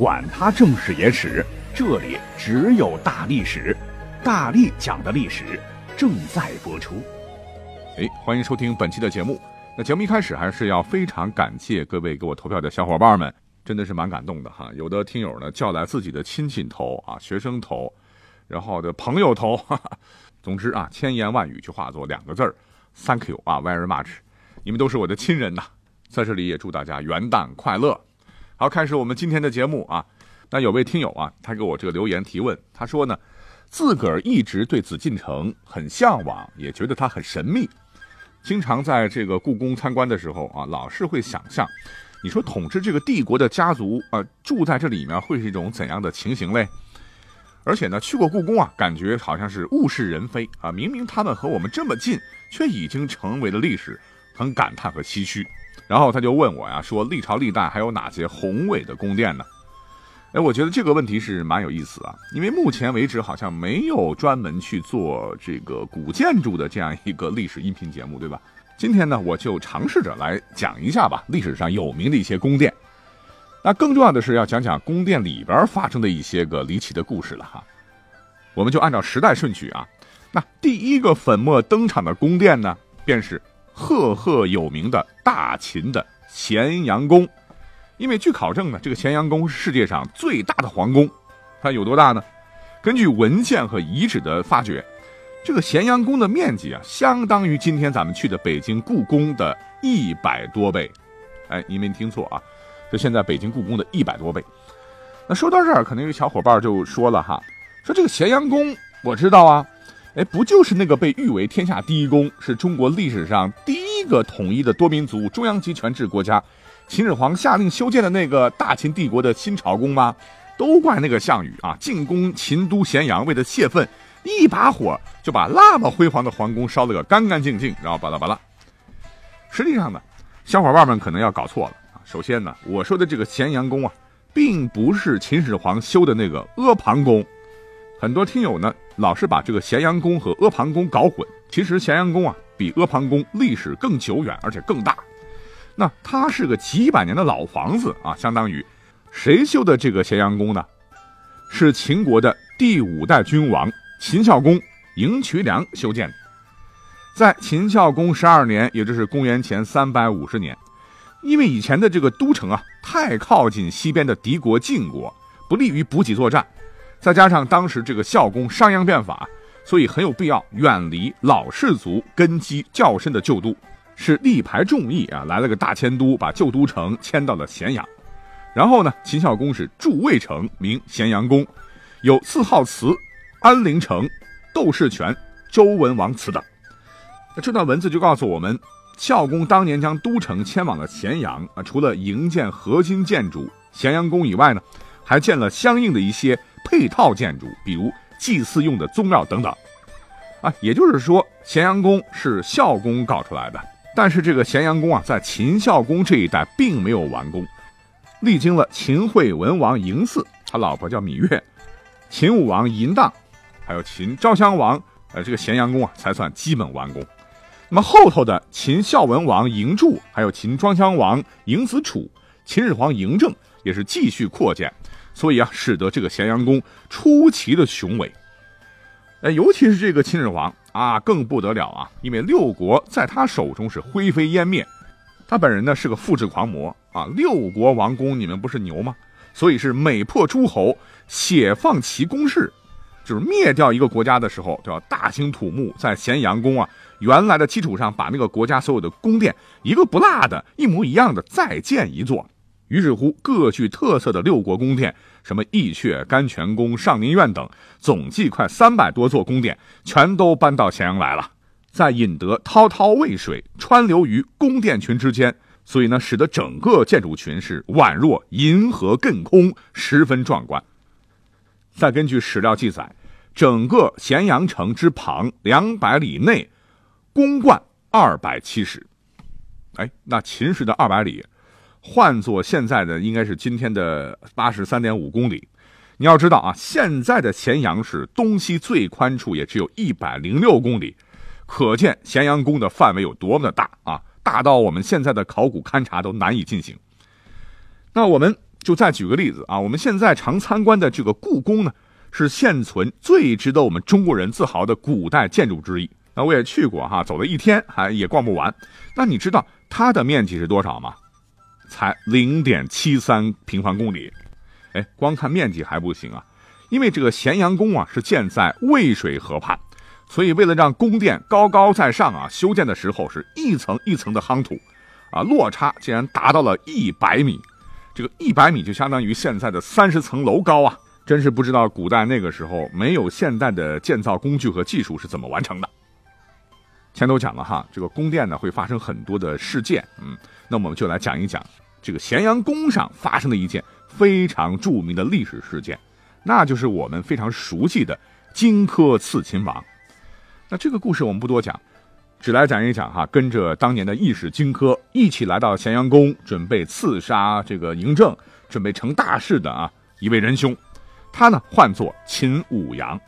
管他正史野史。这里只有大历史，大力讲的历史正在播出。哎，欢迎收听本期的节目。那节目一开始还是要非常感谢各位给我投票的小伙伴们，真的是蛮感动的哈。有的听友呢叫来自己的亲戚投啊，学生投，然后的朋友投，哈哈。总之啊，千言万语就化作两个字儿：Thank you 啊，very much。你们都是我的亲人呐，在这里也祝大家元旦快乐。好，开始我们今天的节目啊。那有位听友啊，他给我这个留言提问，他说呢，自个儿一直对紫禁城很向往，也觉得它很神秘，经常在这个故宫参观的时候啊，老是会想象，你说统治这个帝国的家族啊，住在这里面会是一种怎样的情形嘞？而且呢，去过故宫啊，感觉好像是物是人非啊，明明他们和我们这么近，却已经成为了历史，很感叹和唏嘘。然后他就问我呀，说历朝历代还有哪些宏伟的宫殿呢？哎，我觉得这个问题是蛮有意思啊，因为目前为止好像没有专门去做这个古建筑的这样一个历史音频节目，对吧？今天呢，我就尝试着来讲一下吧，历史上有名的一些宫殿。那更重要的是要讲讲宫殿里边发生的一些个离奇的故事了哈。我们就按照时代顺序啊，那第一个粉墨登场的宫殿呢，便是赫赫有名的大秦的咸阳宫。因为据考证呢，这个咸阳宫是世界上最大的皇宫，它有多大呢？根据文献和遗址的发掘，这个咸阳宫的面积啊，相当于今天咱们去的北京故宫的一百多倍。哎，你没听错啊，就现在北京故宫的一百多倍。那说到这儿，可能有小伙伴就说了哈，说这个咸阳宫我知道啊，哎，不就是那个被誉为天下第一宫，是中国历史上第一个统一的多民族中央集权制国家？秦始皇下令修建的那个大秦帝国的新朝宫吗？都怪那个项羽啊！进攻秦都咸阳，为了泄愤，一把火就把那么辉煌的皇宫烧了个干干净净，然后巴拉巴拉。实际上呢，小伙伴们可能要搞错了啊！首先呢，我说的这个咸阳宫啊，并不是秦始皇修的那个阿房宫。很多听友呢，老是把这个咸阳宫和阿房宫搞混。其实咸阳宫啊，比阿房宫历史更久远，而且更大。那它是个几百年的老房子啊，相当于谁修的这个咸阳宫呢？是秦国的第五代君王秦孝公赢渠梁修建的。在秦孝公十二年，也就是公元前三百五十年，因为以前的这个都城啊太靠近西边的敌国晋国，不利于补给作战，再加上当时这个孝公商鞅变法，所以很有必要远离老氏族根基较深的旧都。是力排众议啊，来了个大迁都，把旧都城迁到了咸阳。然后呢，秦孝公是筑渭城，名咸阳宫，有四号祠、安陵城、窦氏泉、周文王祠等。那这段文字就告诉我们，孝公当年将都城迁往了咸阳啊，除了营建核心建筑咸阳宫以外呢，还建了相应的一些配套建筑，比如祭祀用的宗庙等等。啊，也就是说，咸阳宫是孝公搞出来的。但是这个咸阳宫啊，在秦孝公这一代并没有完工，历经了秦惠文王嬴驷，他老婆叫芈月，秦武王嬴荡，还有秦昭襄王，呃，这个咸阳宫啊才算基本完工。那么后头的秦孝文王嬴柱，还有秦庄襄王嬴子楚，秦始皇嬴政也是继续扩建，所以啊，使得这个咸阳宫出奇的雄伟。哎，尤其是这个秦始皇。啊，更不得了啊！因为六国在他手中是灰飞烟灭，他本人呢是个复制狂魔啊！六国王宫，你们不是牛吗？所以是每破诸侯，血放其宫室，就是灭掉一个国家的时候，都要大兴土木，在咸阳宫啊原来的基础上，把那个国家所有的宫殿一个不落的，一模一样的再建一座。于是乎，各具特色的六国宫殿，什么义阙、甘泉宫、上林苑等，总计快三百多座宫殿，全都搬到咸阳来了。在引得滔滔渭水川流于宫殿群之间，所以呢，使得整个建筑群是宛若银河亘空，十分壮观。再根据史料记载，整个咸阳城之旁两百里内，宫观二百七十。哎，那秦时的二百里，换作现在的应该是今天的八十三点五公里。你要知道啊，现在的咸阳市东西最宽处也只有一百零六公里，可见咸阳宫的范围有多么的大啊！大到我们现在的考古勘察都难以进行。那我们就再举个例子啊，我们现在常参观的这个故宫呢，是现存最值得我们中国人自豪的古代建筑之一。那我也去过哈，走了一天还也逛不完。那你知道它的面积是多少吗？才零点七三平方公里。哎，光看面积还不行啊，因为这个咸阳宫啊是建在渭水河畔。所以，为了让宫殿高高在上啊，修建的时候是一层一层的夯土，啊，落差竟然达到了一百米，这个一百米就相当于现在的三十层楼高啊！真是不知道古代那个时候没有现代的建造工具和技术是怎么完成的。前头讲了哈，这个宫殿呢会发生很多的事件，嗯，那我们就来讲一讲这个咸阳宫上发生的一件非常著名的历史事件，那就是我们非常熟悉的荆轲刺秦王。那这个故事我们不多讲，只来讲一讲哈，跟着当年的义士荆轲一起来到咸阳宫，准备刺杀这个嬴政，准备成大事的啊一位仁兄，他呢唤作秦舞阳。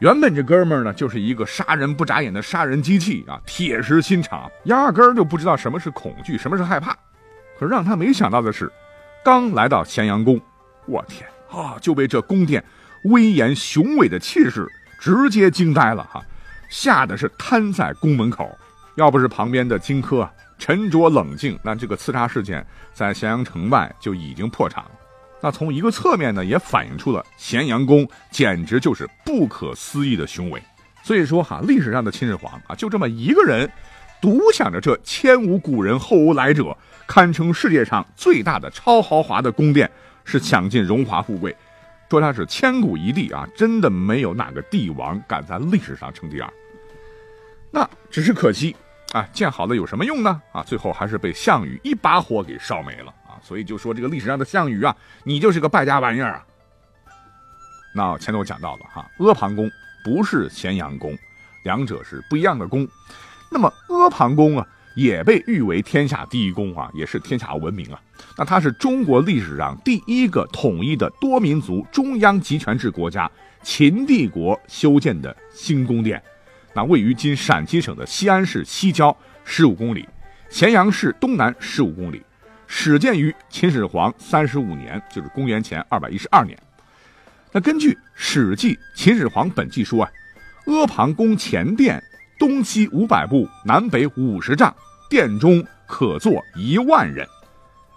原本这哥们儿呢就是一个杀人不眨眼的杀人机器啊，铁石心肠，压根儿就不知道什么是恐惧，什么是害怕。可是让他没想到的是，刚来到咸阳宫，我天啊，就被这宫殿威严雄伟的气势直接惊呆了哈。吓得是瘫在宫门口，要不是旁边的荆轲沉着冷静，那这个刺杀事件在咸阳城外就已经破产了。那从一个侧面呢，也反映出了咸阳宫简直就是不可思议的雄伟。所以说哈，历史上的秦始皇啊，就这么一个人，独享着这前无古人后无来者，堪称世界上最大的超豪华的宫殿，是享尽荣华富贵。说他是千古一帝啊，真的没有哪个帝王敢在历史上称第二。那只是可惜啊，建好了有什么用呢？啊，最后还是被项羽一把火给烧没了！所以就说这个历史上的项羽啊，你就是个败家玩意儿啊。那前头讲到了哈，阿房宫不是咸阳宫，两者是不一样的宫。那么阿房宫啊，也被誉为天下第一宫啊，也是天下闻名啊。那它是中国历史上第一个统一的多民族中央集权制国家秦帝国修建的新宫殿。那位于今陕西省的西安市西郊十五公里，咸阳市东南十五公里，始建于秦始皇三十五年，就是公元前二百一十二年。那根据《史记·秦始皇本纪》说啊，阿房宫前殿东西五百步，南北五十丈，殿中可坐一万人，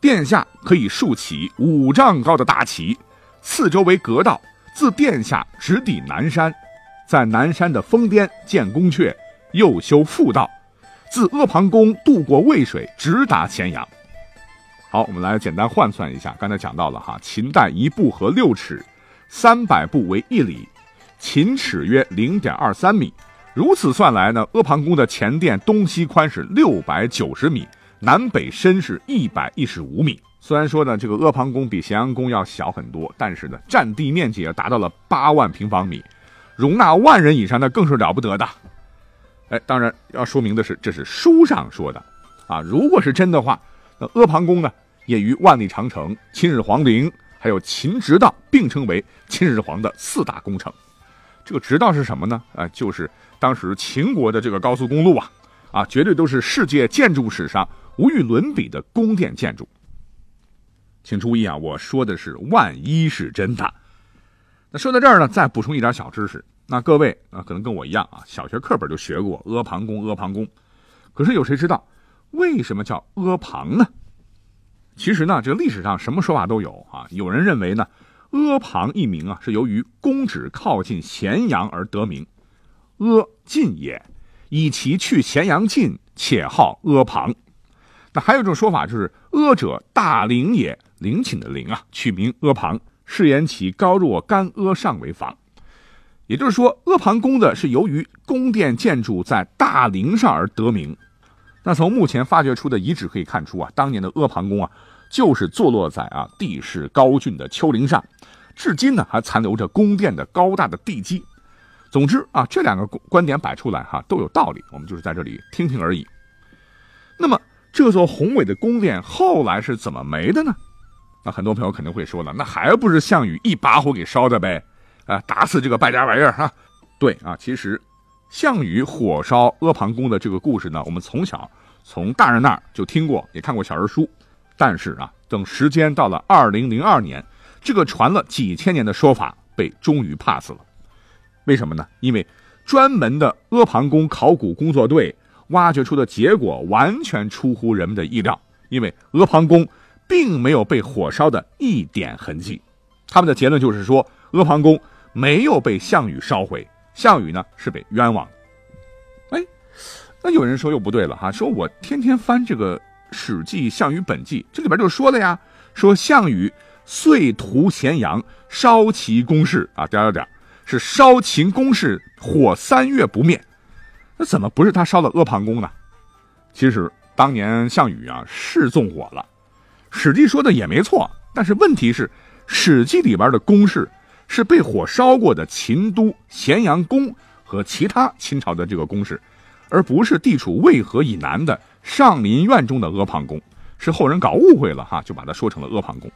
殿下可以竖起五丈高的大旗，四周为阁道，自殿下直抵南山。在南山的峰巅建宫阙，又修复道，自阿房宫渡过渭水，直达咸阳。好，我们来简单换算一下，刚才讲到了哈，秦代一步合六尺，三百步为一里，秦尺约零点二三米。如此算来呢，阿房宫的前殿东西宽是六百九十米，南北深是一百一十五米。虽然说呢，这个阿房宫比咸阳宫要小很多，但是呢，占地面积也达到了八万平方米。容纳万人以上，那更是了不得的。哎，当然要说明的是，这是书上说的，啊，如果是真的话，那阿房宫呢，也与万里长城、秦始皇陵还有秦直道并称为秦始皇的四大工程。这个直道是什么呢？啊，就是当时秦国的这个高速公路啊，啊，绝对都是世界建筑史上无与伦比的宫殿建筑。请注意啊，我说的是万一是真的。那说到这儿呢，再补充一点小知识。那各位啊，可能跟我一样啊，小学课本就学过阿房宫，阿房宫。可是有谁知道为什么叫阿房呢？其实呢，这个历史上什么说法都有啊。有人认为呢，阿房一名啊，是由于宫址靠近咸阳而得名，阿近也，以其去咸阳近，且号阿房。那还有一种说法就是阿者大陵也，陵寝的陵啊，取名阿房。饰言其高若干阿上为房，也就是说，阿房宫的是由于宫殿建筑在大陵上而得名。那从目前发掘出的遗址可以看出啊，当年的阿房宫啊，就是坐落在啊地势高峻的丘陵上。至今呢还残留着宫殿的高大的地基。总之啊，这两个观点摆出来哈都有道理，我们就是在这里听听而已。那么这座宏伟的宫殿后来是怎么没的呢？那很多朋友肯定会说了，那还不是项羽一把火给烧的呗？啊，打死这个败家玩意儿哈！对啊，其实项羽火烧阿房宫的这个故事呢，我们从小从大人那儿就听过，也看过小人书。但是啊，等时间到了二零零二年，这个传了几千年的说法被终于 pass 了。为什么呢？因为专门的阿房宫考古工作队挖掘出的结果完全出乎人们的意料。因为阿房宫并没有被火烧的一点痕迹，他们的结论就是说，阿房宫没有被项羽烧毁，项羽呢是被冤枉的。哎，那有人说又不对了哈，说我天天翻这个《史记·项羽本纪》，这里边就说了呀，说项羽遂屠咸阳，烧其宫室啊，点点点。是烧秦宫室，火三月不灭，那怎么不是他烧的阿房宫呢？其实当年项羽啊是纵火了，《史记》说的也没错。但是问题是，《史记》里边的宫室是被火烧过的秦都咸阳宫和其他秦朝的这个宫室，而不是地处渭河以南的上林苑中的阿房宫。是后人搞误会了哈，就把它说成了阿房宫。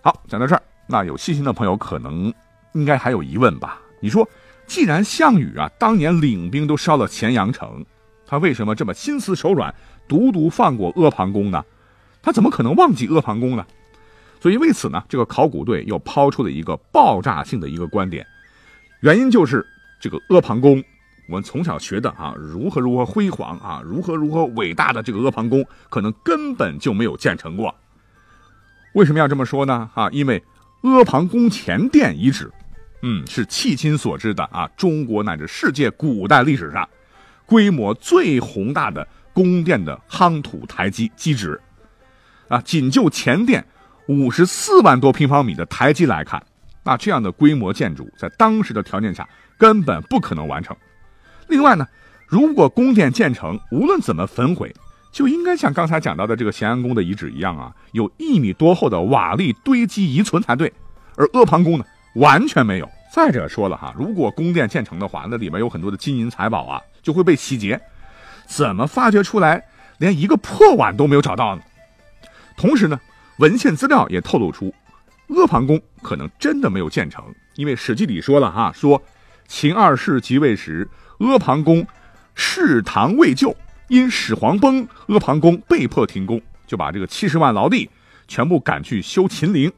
好，讲到这儿，那有细心的朋友可能。应该还有疑问吧？你说，既然项羽啊当年领兵都烧了咸阳城，他为什么这么心慈手软，独独放过阿房宫呢？他怎么可能忘记阿房宫呢？所以为此呢，这个考古队又抛出了一个爆炸性的一个观点，原因就是这个阿房宫，我们从小学的啊，如何如何辉煌啊，如何如何伟大的这个阿房宫，可能根本就没有建成过。为什么要这么说呢？啊，因为阿房宫前殿遗址。嗯，是迄今所知的啊，中国乃至世界古代历史上规模最宏大的宫殿的夯土台基基址，啊，仅就前殿五十四万多平方米的台基来看，那这样的规模建筑在当时的条件下根本不可能完成。另外呢，如果宫殿建成，无论怎么焚毁，就应该像刚才讲到的这个咸阳宫的遗址一样啊，有一米多厚的瓦砾堆积遗存才对，而阿房宫呢？完全没有。再者说了哈，如果宫殿建成的话，那里面有很多的金银财宝啊，就会被洗劫。怎么发掘出来，连一个破碗都没有找到呢？同时呢，文献资料也透露出，阿房宫可能真的没有建成，因为《史记》里说了哈，说秦二世即位时，阿房宫世堂未就，因始皇崩，阿房宫被迫停工，就把这个七十万劳力全部赶去修秦陵。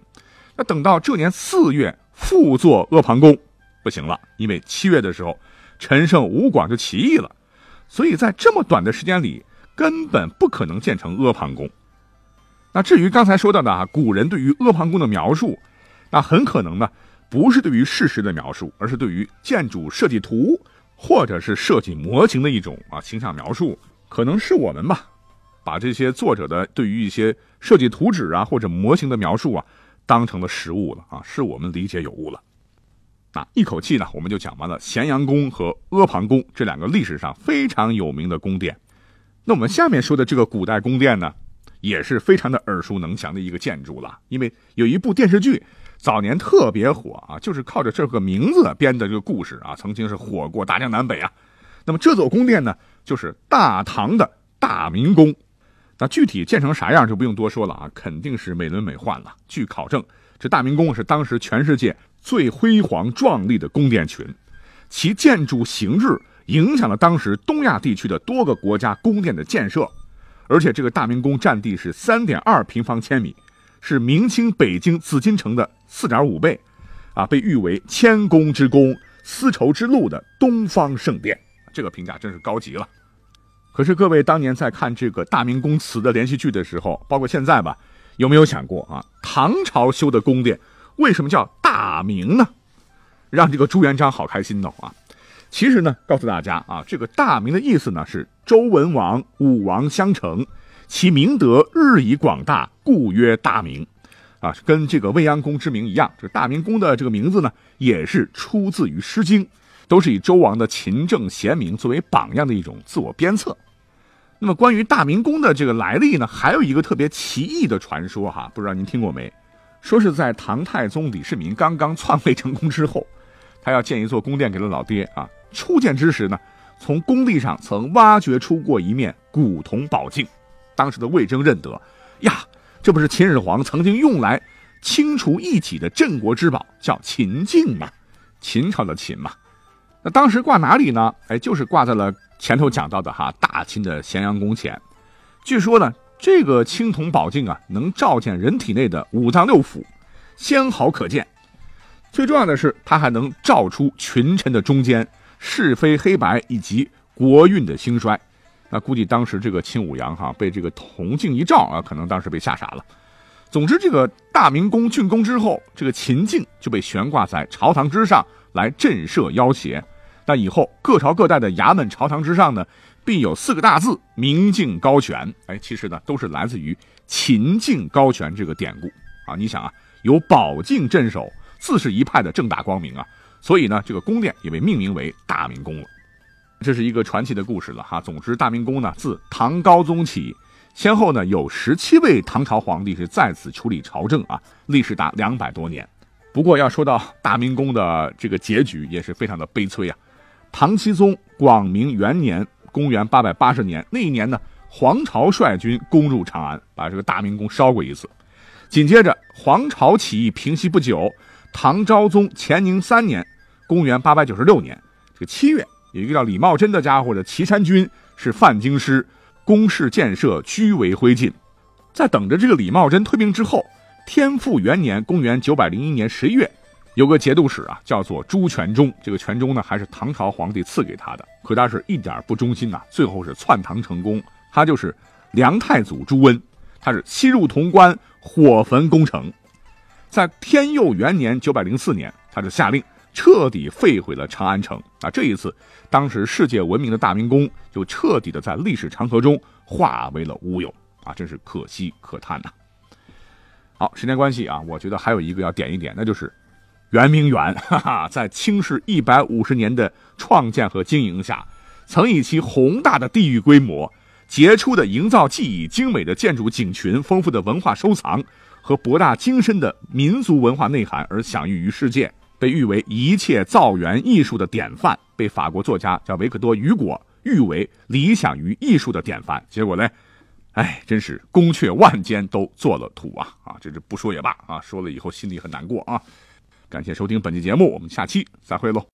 那等到这年四月。复作阿房宫，不行了，因为七月的时候，陈胜吴广就起义了，所以在这么短的时间里，根本不可能建成阿房宫。那至于刚才说到的啊，古人对于阿房宫的描述，那很可能呢，不是对于事实的描述，而是对于建筑设计图或者是设计模型的一种啊形象描述。可能是我们吧，把这些作者的对于一些设计图纸啊或者模型的描述啊。当成了实物了啊，是我们理解有误了。那一口气呢，我们就讲完了咸阳宫和阿房宫这两个历史上非常有名的宫殿。那我们下面说的这个古代宫殿呢，也是非常的耳熟能详的一个建筑了。因为有一部电视剧早年特别火啊，就是靠着这个名字编的这个故事啊，曾经是火过大江南北啊。那么这座宫殿呢，就是大唐的大明宫。那具体建成啥样就不用多说了啊，肯定是美轮美奂了。据考证，这大明宫是当时全世界最辉煌壮丽的宫殿群，其建筑形制影响了当时东亚地区的多个国家宫殿的建设。而且这个大明宫占地是三点二平方千米，是明清北京紫禁城的四点五倍，啊，被誉为千宫之宫、丝绸之路的东方圣殿，这个评价真是高级了。可是各位当年在看这个《大明宫词》的连续剧的时候，包括现在吧，有没有想过啊？唐朝修的宫殿为什么叫大明呢？让这个朱元璋好开心哦啊！其实呢，告诉大家啊，这个大明的意思呢是周文王、武王相承，其明德日益广大，故曰大明。啊，跟这个未央宫之名一样，这大明宫的这个名字呢，也是出自于《诗经》，都是以周王的勤政贤明作为榜样的一种自我鞭策。那么关于大明宫的这个来历呢，还有一个特别奇异的传说哈，不知道您听过没？说是在唐太宗李世民刚刚篡位成功之后，他要建一座宫殿给了老爹啊。初建之时呢，从工地上曾挖掘出过一面古铜宝镜，当时的魏征认得，呀，这不是秦始皇曾经用来清除异己的镇国之宝，叫秦镜吗？秦朝的秦嘛。那当时挂哪里呢？哎，就是挂在了前头讲到的哈大秦的咸阳宫前。据说呢。这个青铜宝镜啊，能照见人体内的五脏六腑，纤毫可见。最重要的是，它还能照出群臣的中间是非黑白以及国运的兴衰。那估计当时这个秦舞阳哈被这个铜镜一照啊，可能当时被吓傻了。总之，这个大明宫竣工之后，这个秦镜就被悬挂在朝堂之上来震慑妖邪。那以后各朝各代的衙门朝堂之上呢？必有四个大字“明镜高悬”，哎，其实呢都是来自于“秦镜高悬”这个典故啊。你想啊，有宝镜镇守，自是一派的正大光明啊。所以呢，这个宫殿也被命名为大明宫了。这是一个传奇的故事了哈。总之，大明宫呢自唐高宗起，先后呢有十七位唐朝皇帝是在此处理朝政啊，历时达两百多年。不过要说到大明宫的这个结局，也是非常的悲催啊。唐僖宗广明元年。公元八百八十年那一年呢，黄巢率军攻入长安，把这个大明宫烧过一次。紧接着，黄巢起义平息不久，唐昭宗乾宁三年，公元八百九十六年，这个七月，有一个叫李茂贞的家伙的岐山军是犯京师，宫室建设居为灰烬。在等着这个李茂贞退兵之后，天复元年，公元九百零一年十一月。有个节度使啊，叫做朱全忠。这个全忠呢，还是唐朝皇帝赐给他的，可他是一点不忠心呐。最后是篡唐成功。他就是梁太祖朱温，他是西入潼关，火焚宫城。在天佑元年（九百零四年），他就下令彻底废毁了长安城。啊，这一次，当时世界闻名的大明宫就彻底的在历史长河中化为了乌有。啊，真是可惜可叹呐。好，时间关系啊，我觉得还有一个要点一点，那就是。圆明园，哈哈，在清世一百五十年的创建和经营下，曾以其宏大的地域规模、杰出的营造技艺、精美的建筑景群、丰富的文化收藏和博大精深的民族文化内涵而享誉于世界，被誉为一切造园艺术的典范，被法国作家叫维克多·雨果誉为理想于艺术的典范。结果呢，哎，真是宫阙万间都做了土啊！啊，这是不说也罢啊，说了以后心里很难过啊。感谢收听本期节目，我们下期再会喽。